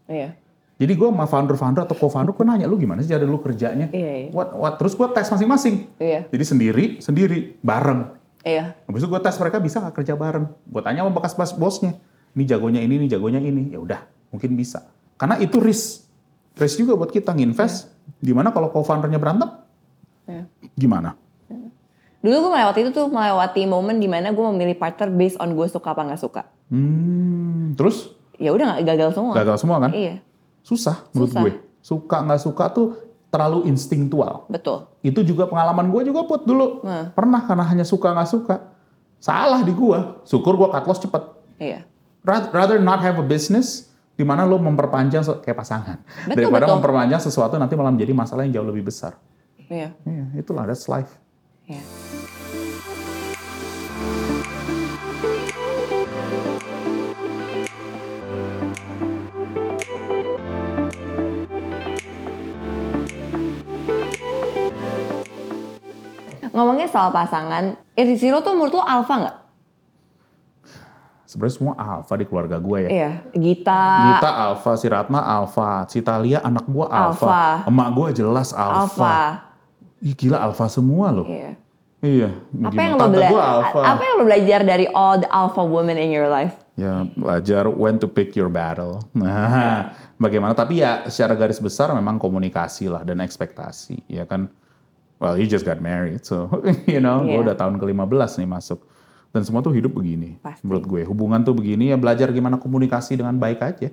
Iya. Jadi gue sama founder-founder atau co-founder, gue nanya lu gimana sih cara lu kerjanya? Iya, iya. What, what? Terus gue tes masing-masing. Iya. Jadi sendiri, sendiri, bareng. Iya. Habis itu gue tes mereka bisa nggak kerja bareng. Gue tanya sama bekas bos bosnya, ini jagonya ini, ini jagonya ini. Ya udah, mungkin bisa. Karena itu risk. Risk juga buat kita nginvest. Di mana kalau co-foundernya berantem, Iya. gimana? Dulu gue melewati itu tuh melewati momen di mana gue memilih partner based on gue suka apa nggak suka. Hmm, terus Ya udah gagal semua. gagal semua kan? Iya. Susah menurut Susah. gue. Suka nggak suka tuh terlalu instingtual. Betul. Itu juga pengalaman gue juga put dulu. Nah. Pernah karena hanya suka nggak suka. Salah di gue. Syukur gue cut loss cepet. Iya. Ra- Rather not have a business di mana lo memperpanjang kayak pasangan. Betul, Daripada betul. memperpanjang sesuatu nanti malah menjadi masalah yang jauh lebih besar. Iya. Iya, itulah that's life. Iya. Ngomongnya soal pasangan, lo tuh menurut lo alpha nggak? Sebenarnya semua alfa di keluarga gue ya. Iya, Gita, Gita alfa, si Ratna alfa, si Talia anak gue alfa, Alfa. emak gue jelas alfa. Ih, gila alfa semua loh. Iya. Iya. Apa yang lo bela- alfa. apa yang lo belajar dari all the alpha women in your life? Ya belajar when to pick your battle. Nah, bagaimana? Tapi ya secara garis besar memang komunikasi lah dan ekspektasi, ya kan. Well, you just got married, so you know, gue Iya. udah tahun ke-15 nih masuk. Dan semua tuh hidup begini, Pasti. menurut gue. Hubungan tuh begini ya belajar gimana komunikasi dengan baik aja.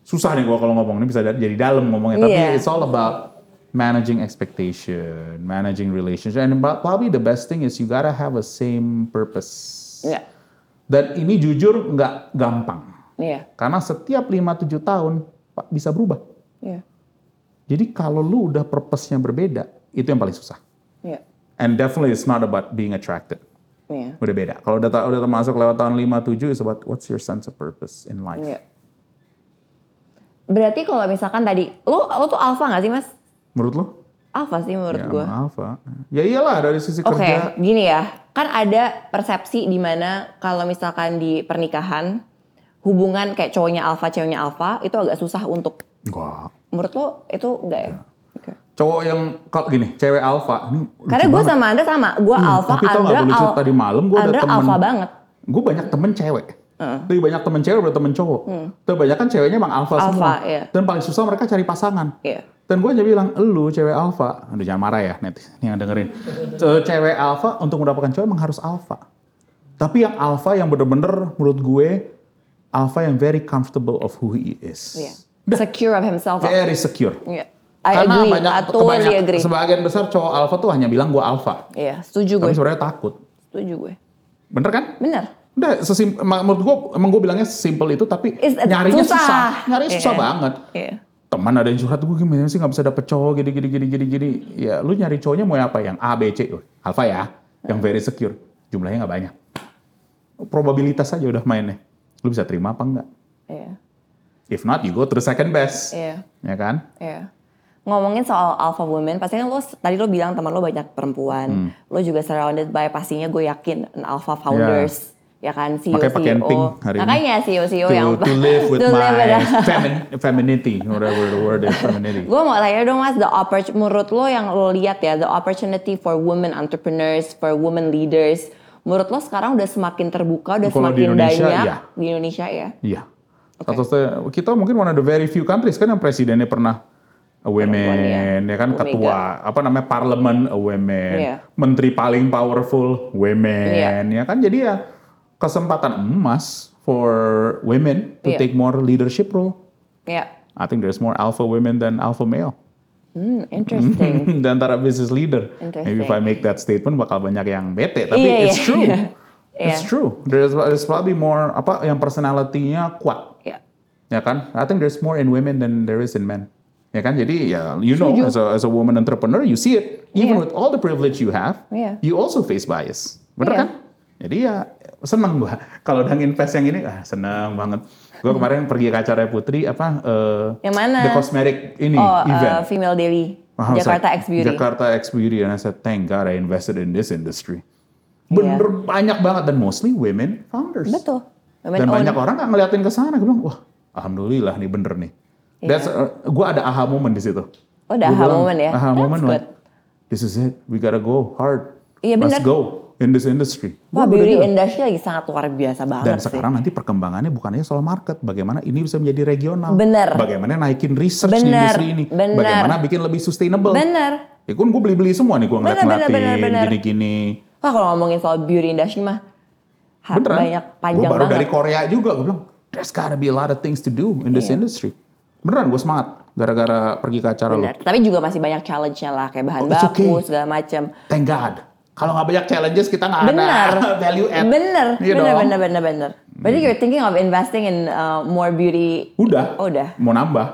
Susah nih gue kalau ngomong ini bisa jadi dalam ngomongnya, tapi Iya. it's all about managing expectation, managing relationship, and probably the best thing is you gotta have a same purpose. Iya. Dan ini jujur nggak gampang. Iya. Karena setiap 5-7 tahun bisa berubah. Iya. Jadi kalau lu udah purpose-nya berbeda, itu yang paling susah. Iya. And definitely it's not about being attracted. Iya. Udah beda. Kalau udah, udah termasuk lewat tahun 5-7, it's about what's your sense of purpose in life. Iya. Berarti kalau misalkan tadi, lu, lu tuh alpha gak sih mas? Menurut lu? Alpha sih menurut ya, gue. alpha. Ya iyalah dari sisi Oke, kerja. gini ya. Kan ada persepsi di mana kalau misalkan di pernikahan hubungan kayak cowoknya alpha, ceweknya alpha itu agak susah untuk Enggak. menurut lo itu enggak ya? Oke. Cowok yang kalau gini, cewek alpha. Ini Karena gue sama Andra sama, gue alpha, Hmm, tapi tau gak, lucu al- tadi malam gue ada temen. alpha banget. Gue banyak temen cewek. Lebih banyak temen cewek daripada temen cowok. Tapi banyak kan ceweknya emang Hmm. Alpha, semua. iya. Dan paling susah mereka cari pasangan. Iya. Dan gue aja bilang, lu cewek alpha. Aduh jangan marah ya net yang dengerin. Ce- Cewek alpha untuk mendapatkan cowok emang harus alpha. Tapi yang alpha yang bener-bener menurut gue, alpha yang very comfortable of who he is. Iya. Secure of himself. Very secure. Iya. I Karena agree. banyak, I totally kebanyak- agree. sebagian besar cowok alpha tuh hanya bilang gue alpha. Iya, setuju gue. Tapi sebenarnya takut. Setuju gue. Bener kan? Bener. Udah, sesim, menurut gue, emang gue bilangnya simple itu, tapi It's- nyarinya susah. susah. Nyarinya susah Iya. banget. Iya. Teman ada yang curhat, gue gimana sih gak bisa dapet cowok gini, gini, gini, gini, gini. Ya lu nyari cowoknya mau yang apa? Yang A, B, C. Alpha ya, yang very secure. Jumlahnya gak banyak. Probabilitas aja udah mainnya. Lu bisa terima apa enggak? Iya. If not, you go to the second best. Iya. Ya kan? Iya. Ngomongin soal alpha woman, pasti kan lo tadi lo bilang teman lo banyak Hmm. perempuan. Lo juga surrounded by pastinya gue yakin an alpha founders. Ya kan CEO Makanya pakai CEO. pink hari ini. Makanya CEO CEO To, yang to live with to live my femin- femininity, whatever the word is, femininity. Gue mau tanya dong mas, the opportunity, menurut lo yang lo lihat ya, the opportunity for women entrepreneurs, for women leaders, menurut lo sekarang udah semakin terbuka, udah Kalau di semakin Indonesia, banyak iya. di Indonesia ya? Iya. Satu-satunya- kita mungkin one of the very few countries kan yang presidennya pernah women, Perempuan, ya kan Omega. ketua apa namanya parlemen a women, Iya. menteri paling powerful women, Iya. ya kan jadi ya kesempatan emas for women to Iya. take more leadership role. Ya, I think there's more alpha women than alpha male. hmm, interesting. Dan antara business leader. Maybe if I make that statement bakal banyak yang bete, tapi Iya, it's iya. true. Iya. It's true. There's, there's probably more apa yang personality-nya kuat. ya, Ya kan? I think there's more in women than there is in men. Ya kan? Jadi ya you know as a, as a woman entrepreneur you see it even Iya. with all the privilege you have, Iya. you also face bias. Bener Iya. kan? Jadi ya seneng gua kalau udah invest yang ini ah seneng banget. Gua kemarin pergi ke acara Putri apa eh, Yang mana? The cosmetic ini oh, uh, event. female daily, was Jakarta like, X Beauty. Jakarta X Beauty and I said thank God I invested in this industry. Iya. Bener banyak banget dan mostly women founders. Betul. Women Dan own. banyak orang nggak ngeliatin ke sana. Gue bilang, wah, alhamdulillah nih bener nih. That's, gue ada aha moment di situ. Iya. Oh, ada Gua aha bilang, moment ya? Aha That's moment, good. like, this is it. We gotta go hard. Iya, Let's go in this industry. Wah, Gua beauty industry lagi sangat luar biasa banget Dan sih. sekarang nanti perkembangannya bukan hanya soal market, bagaimana ini bisa menjadi regional. Bener. Bagaimana naikin research di Bener, industri ini. bener. Bagaimana bikin lebih sustainable. Bener. Ya kan gue beli-beli semua nih, gue ngeliat-ngeliatin gini-gini. Wah, kalau ngomongin soal beauty industry mah Beneran. banyak panjang Gue baru banget. dari Korea juga, gue bilang, there's gotta be a lot of things to do in this Iya. industry. Beneran gue semangat, gara-gara pergi ke acara lo. Bener. Tapi juga masih banyak challenge-nya lah kayak bahan Oh, baku okay. segala macam. Thank God. Kalau nggak banyak challenges, kita nggak ada value add. Bener, Iya bener, dong. bener, bener, bener. Berarti you're thinking of investing in uh, more beauty. Udah, Oh, udah. mau nambah.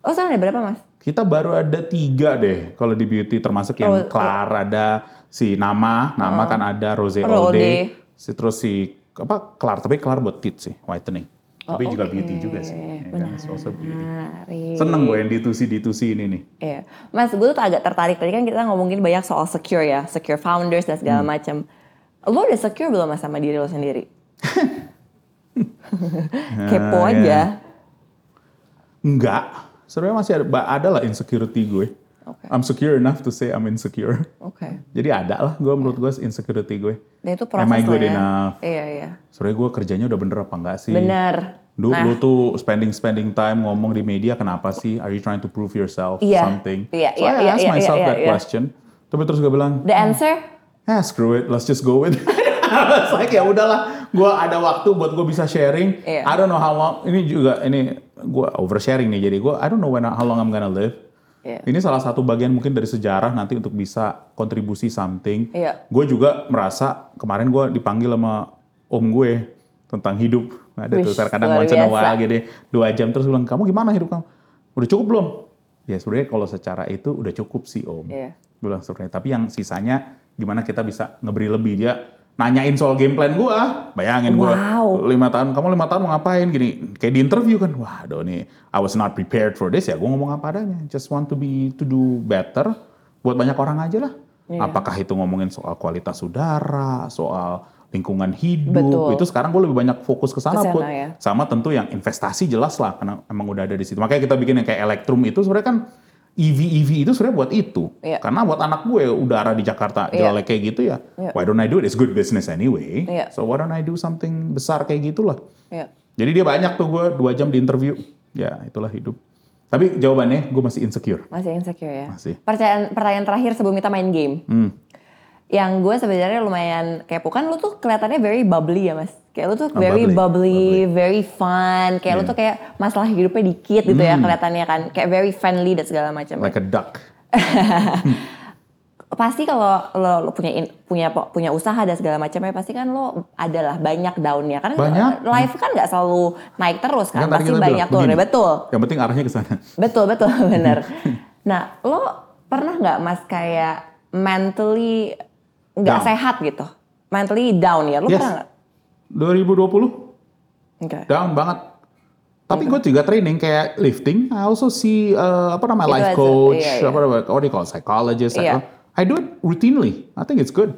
Oh, sekarang ada berapa, Mas? Kita baru ada tiga deh kalau di beauty termasuk yang Oh, Klar ada si Nama, Nama kan ada Rose Rose. Ode, si terus si apa Klar tapi Klar buat teeth sih whitening. Tapi juga beauty juga sih. Ya kan? Also beauty. Menarik. Seneng gue yang ditusi-ditusi ini nih. Iya. Mas, gue tuh agak tertarik. Tadi kan kita ngomongin banyak soal secure ya. Secure founders dan segala Hmm. macam. Lo udah secure belum mas sama diri lo sendiri? Kepo Ah, aja. Enggak. Sebenarnya masih ada, ada lah insecurity gue. Oke. I'm secure enough to say I'm insecure. Oke. Jadi ada lah gue menurut gue insecurity gue. Dan itu Am proses I good ya. enough? Iya, iya. Sebenernya gue kerjanya udah bener apa enggak sih? Bener. Lu, Nah. lu tuh spending spending time ngomong di media kenapa sih? Are you trying to prove yourself Iya. something? Iya, so iya, I iya, ask iya, myself iya, that iya. question. Tapi terus gue bilang, The answer? ah screw it, let's just go with. it." I was like ya udahlah, gue ada waktu buat gue bisa sharing. Iya. I don't know how long. Ini juga ini gue oversharing nih, jadi gue I don't know when how long I'm gonna live. Iya. Ini salah satu bagian mungkin dari sejarah nanti untuk bisa kontribusi something. Iya. Gue juga merasa kemarin gue dipanggil sama om gue tentang hidup. Ada tuh Wish, kadang luar once in a gini dua jam terus bilang kamu gimana hidup kamu? Udah cukup belum? Ya sebenarnya kalau secara itu udah cukup sih om. Iya. Gue bilang sebenarnya. Tapi yang sisanya gimana kita bisa ngeberi lebih dia nanyain soal game plan gue, bayangin gue Wow. lima tahun, kamu lima tahun mau ngapain gini, kayak di interview kan, wah nih, I was not prepared for this ya, gue ngomong apa adanya, just want to be to do better, buat banyak orang aja lah. Iya. Apakah itu ngomongin soal kualitas udara, soal lingkungan hidup, Betul. itu sekarang gue lebih banyak fokus ke sana, Put. ya. Sama tentu yang investasi jelas lah, karena emang udah ada di situ. Makanya kita bikin yang kayak Electrum itu sebenarnya kan EV EV itu sebenarnya buat itu. Iya. Karena buat anak gue udara di Jakarta Iya. jelek kayak gitu ya. Iya. Why don't I do it? It's good business anyway. Iya. So why don't I do something besar kayak gitulah. Iya. Jadi dia banyak tuh gue dua jam di interview. Ya itulah hidup. Tapi jawabannya gue masih insecure. Masih insecure ya? Masih. Pertanyaan, pertanyaan terakhir sebelum kita main game. Hmm. Yang gue sebenarnya lumayan kepo kan lu tuh kelihatannya very bubbly ya mas. Kayak lu tuh very bubbly, bubbly, very fun. Kayak lu Yeah. tuh kayak masalah hidupnya dikit gitu ya kelihatannya kan. Kayak very friendly dan segala macam. Like a duck. pasti kalau lo, lo punya in- punya punya usaha dan segala macamnya pasti kan lo adalah banyak daunnya kan Banyak. life kan nggak selalu naik terus kan Kan pasti banyak begini. betul Yang penting arahnya ke sana. betul betul bener nah lo pernah nggak mas kayak mentally nggak sehat gitu mentally down ya lo Yes. pernah nggak 2020 Oke. down banget. Tapi gue juga training kayak lifting. I also see uh, apa namanya Itu life as a- coach, iya, iya. apa namanya, what do you call psychologist. Iya. I do it routinely. I think it's good.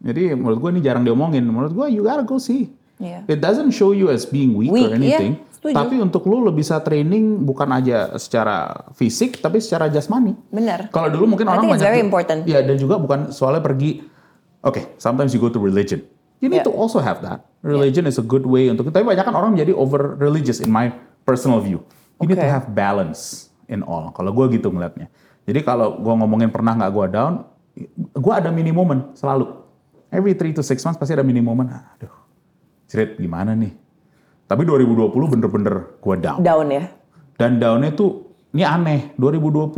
Jadi menurut gue ini jarang diomongin. Menurut gue you gotta go see. Iya. It doesn't show you as being weak, Weak, or anything. iya, setuju. Tapi untuk lu lo bisa training bukan aja secara fisik, tapi secara jasmani. bener Kalau dulu mungkin I orang banyak very important. Ya dan juga bukan soalnya pergi. Oke, sometimes you go to religion. You need Yeah. to also have that. Religion is a good way untuk. Tapi banyak kan orang menjadi over religious in my personal view. You need to Okay. have balance in all. Kalau gue gitu ngeliatnya. Jadi kalau gue ngomongin pernah nggak gue down, gue ada mini moment selalu. Every three to six months pasti ada mini moment. Aduh, cerit gimana nih? Tapi 2020 bener-bener gue down. down ya Dan downnya tuh, ini aneh, 2020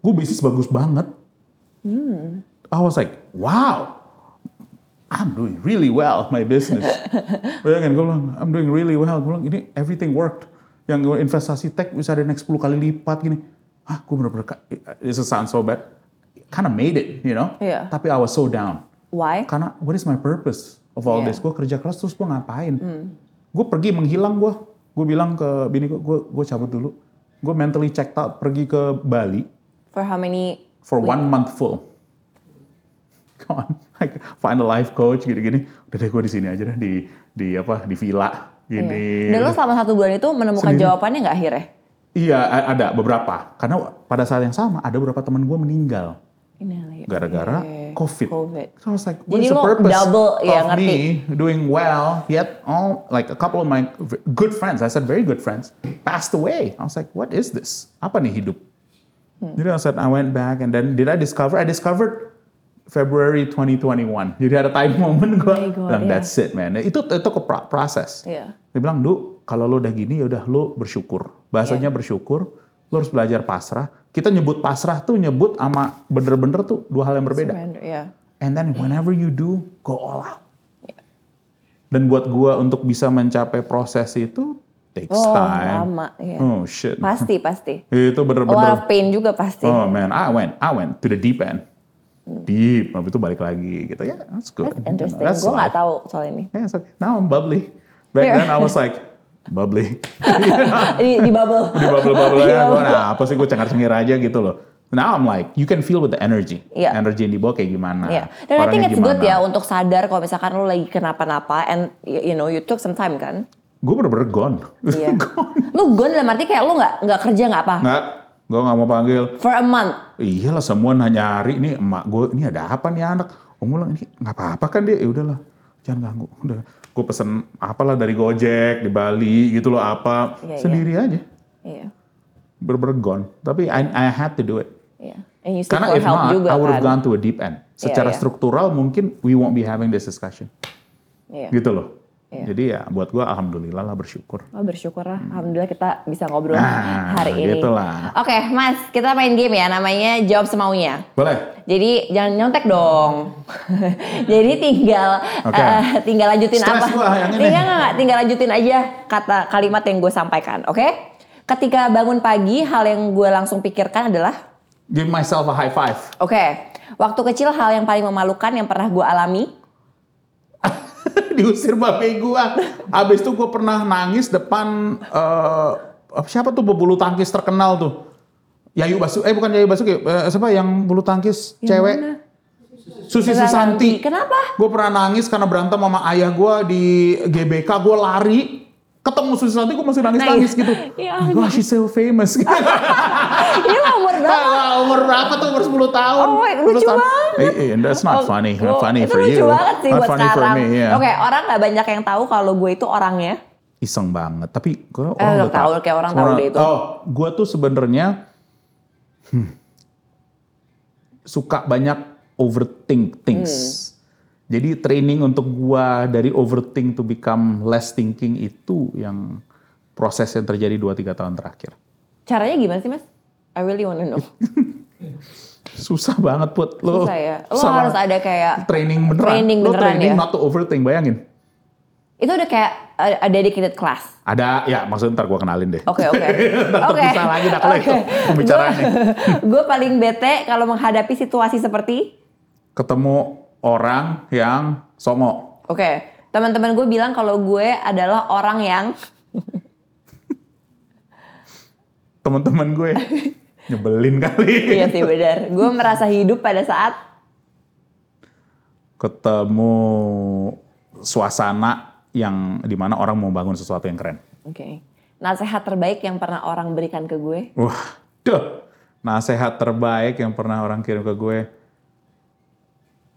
gue bisnis bagus banget. I was like, wow, I'm doing really well my business. Bayangin gue bilang, I'm doing really well. Gue bilang, ini everything worked. Yang gue investasi tech bisa ada next 10 kali lipat gini. Ah, gue bener-bener, this sounds so bad. Kind of made it, you know? Iya. Tapi I was so down. why Karena what is my purpose of all Iya. this? Gue kerja keras terus gue ngapain? Gue pergi menghilang gue. Gue bilang ke bini gue, gue, gue cabut dulu. Gue mentally checked out pergi ke Bali for how many for one month full. Come on, like find a life coach gini-gini. Udah deh gue di sini aja deh di di apa di villa gini. Iya. dan lo selama satu bulan itu menemukan Sendiri. jawabannya nggak akhirnya Iya ada beberapa. Karena pada saat yang sama ada beberapa teman gue meninggal Ini gara-gara Oke. COVID. COVID. So I was like, what Jadi is the purpose double, ya, of ngerti. me doing well, yet all like a couple of my good friends, I said very good friends, passed away. I was like, what is this? Apa nih hidup? Hmm. Jadi I said, I went back and then did I discover? I discovered February 2021. Jadi ada time moment gue God, bilang iya. that's it man. Itu itu ke pro- proses. Iya. Dia bilang, Du, kalau lo udah gini ya udah lo bersyukur. Bahasanya Iya. bersyukur, lo harus belajar pasrah. Kita nyebut pasrah tuh nyebut sama bener-bener tuh dua hal yang berbeda. Surrender, ya And then whenever you do, go all out. Dan buat gua untuk bisa mencapai proses itu takes oh time. lama ya Oh shit. pasti pasti Itu a lot bener-bener. of pain juga pasti Oh man, I went, I went to the deep end. Deep, habis itu balik lagi gitu ya. That's good. That's interesting. That's Gue nggak tahu soal ini. Yeah, okay. Now I'm bubbly. Back Yeah. then I was like bubbly. di, di bubble. di bubble-bubble Di ya, bubble. gua, nah apa sih gue cengar-cengir aja gitu loh. Now I'm like, you can feel with the energy. Iya. Energy yang dibawa kayak gimana. Iya. Dan I think it's good gimana. ya untuk sadar kalau misalkan lo lagi kenapa-napa and you know you took some time kan. Gue bener-bener gone. Iya. Lu gone dalam arti kayak lo nggak nggak kerja nggak apa. Nggak, gue nggak mau panggil. For a month. Iyalah semua nanya nyari ini emak gue ini ada apa nih anak? Om bilang ini nggak apa-apa kan dia? Ya udahlah, jangan ganggu. Udah, gue pesen apalah dari Gojek di Bali gitu loh apa Iya, iya. sendiri aja Iya. bener-bener gone. Tapi I, I had to do it. Iya. And you seek Karena if help not, juga I would kan. have gone to a deep end. Secara iya. struktural mungkin we won't be having this discussion. Iya. Gitu loh. Iya. Jadi ya buat gue alhamdulillah lah bersyukur. Oh, bersyukur lah. Alhamdulillah kita bisa ngobrol Nah, hari ini. gitulah. Oke, Mas, kita main game ya namanya jawab semaunya. Boleh? Jadi jangan nyontek dong. Jadi tinggal Oke. eh, tinggal lanjutin Stress apa? gua yang ini. Tinggal nggak? Tinggal lanjutin aja kata kalimat yang gue sampaikan, oke? Ketika bangun pagi, hal yang gue langsung pikirkan adalah, Give myself a high five. oke, waktu kecil hal yang paling memalukan yang pernah gue alami. Diusir babe gua. Habis itu gue pernah nangis depan eh, siapa tuh bebulu tangkis terkenal tuh. Yayu Basu, eh bukan Yayu Basuki, eh, siapa yang bulu tangkis cewek? mana? Susi Susanti. Kenapa? Gue pernah nangis karena berantem sama ayah gue di GBK, gue lari. Ketemu Susi Susanti, gue masih nangis-nangis Nangis. gitu. Ya Oh my gosh, she's so famous. Ini umur berapa? Umur berapa tuh? Umur 10 tahun. Oh, wait, 10 lucu tahun. banget. Eh, eh, that's not Oh, funny. oh, Not funny itu for lucu you. banget sih not buat funny sekarang. for me, yeah. Oke, orang nggak banyak yang tahu kalau gue itu orangnya. Iseng banget. Tapi gue Eh, udah tahu, kayak orang tahu deh itu. Oh, gue tuh sebenarnya hmm, suka banyak overthink things. Hmm. Jadi training untuk gua dari overthink to become less thinking itu yang proses yang terjadi 2-3 tahun terakhir. Caranya gimana sih, Mas? I really wanna know. Susah banget put lo. Susah ya. Lo susah harus banget. ada kayak training beneran. training lo beneran training ya? not to overthink, bayangin. itu udah kayak a, a dedicated class. Ada, ya maksudnya ntar gua kenalin deh. Oke oke. Oke. terpisah lagi dah kalau itu pembicaraannya. Gue paling bete kalau menghadapi situasi seperti Ketemu orang yang songo. Oke, teman-teman gue bilang kalau gue adalah orang yang Teman-teman gue nyebelin kali. iya sih benar. Gue merasa hidup pada saat Ketemu suasana yang di mana orang mau bangun sesuatu yang keren. Oke. Nasihat terbaik yang pernah orang berikan ke gue. Wah, duh. Nasehat terbaik yang pernah orang kirim ke gue.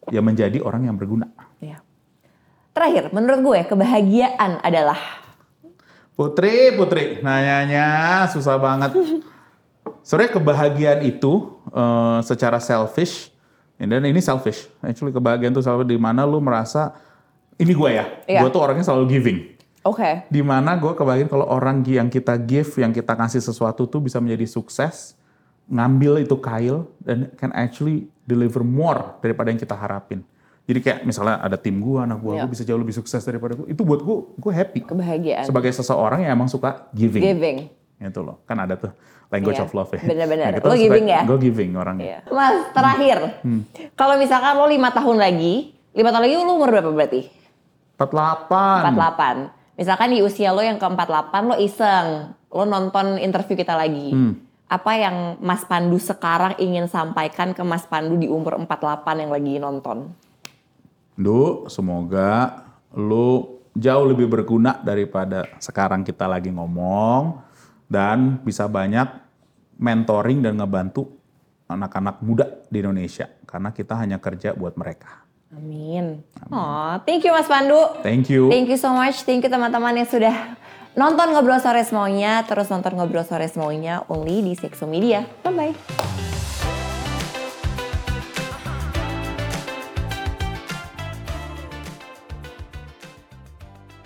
Ya menjadi orang yang berguna. Ya. Terakhir, menurut gue kebahagiaan adalah Putri, Putri, nanyanya susah banget. Sebenarnya kebahagiaan itu eh, secara selfish, dan ini selfish. Actually kebahagiaan itu selfish di mana lu merasa ini gue ya, Iya. gue tuh orangnya selalu giving. Oke. Di mana gue kebahagiaan kalau orang yang kita give, yang kita kasih sesuatu tuh bisa menjadi sukses, ngambil itu kail dan can actually deliver more daripada yang kita harapin. Jadi kayak misalnya ada tim gue, anak gue, Iya. gue bisa jauh lebih sukses daripada gue. Itu buat gue, gue happy Kebahagiaan. sebagai seseorang yang emang suka giving. Giving. Itu loh. Kan ada tuh language Iya, of love ya. bener-bener. kita Lo giving ya? Gue giving orangnya. Iya. Mas, terakhir. Hmm. Kalau misalkan lo lima tahun lagi, lima tahun lagi lo umur berapa berarti? 48. 48. Misalkan di usia lo yang ke-48 lo iseng, lo nonton interview kita lagi. Hmm. Apa yang Mas Pandu sekarang ingin sampaikan ke Mas Pandu di umur 48 yang lagi nonton? Du, semoga lu jauh lebih berguna daripada sekarang kita lagi ngomong dan bisa banyak mentoring dan ngebantu anak-anak muda di Indonesia karena kita hanya kerja buat mereka. Amin. Oh, thank you Mas Pandu. Thank you. Thank you so much. Thank you teman-teman yang sudah nonton Ngobrol Sore Semaunya. Terus nonton Ngobrol Sore Semaunya only di Sexo Media. Bye-bye.